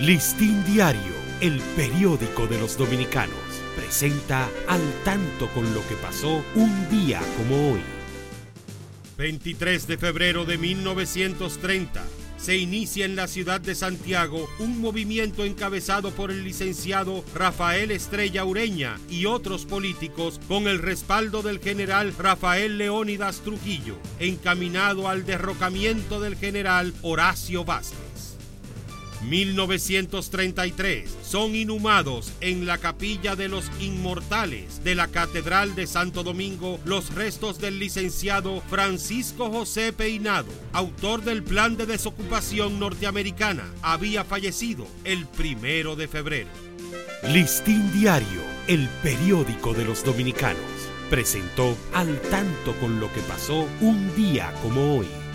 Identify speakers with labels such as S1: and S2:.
S1: Listín Diario, el periódico de los dominicanos, presenta al tanto con lo que pasó un día como hoy. 23 de febrero de 1930 se inicia en la ciudad de Santiago un movimiento encabezado por el licenciado Rafael Estrella Ureña y otros políticos con el respaldo del general Rafael Leónidas Trujillo, encaminado al derrocamiento del general Horacio Vázquez. 1933 son inhumados en la capilla de los inmortales de la Catedral de Santo Domingo los restos del licenciado Francisco José Peinado, autor del plan de desocupación norteamericana. Había fallecido el primero de febrero. Listín Diario, el periódico de los dominicanos, presentó al tanto con lo que pasó un día como hoy.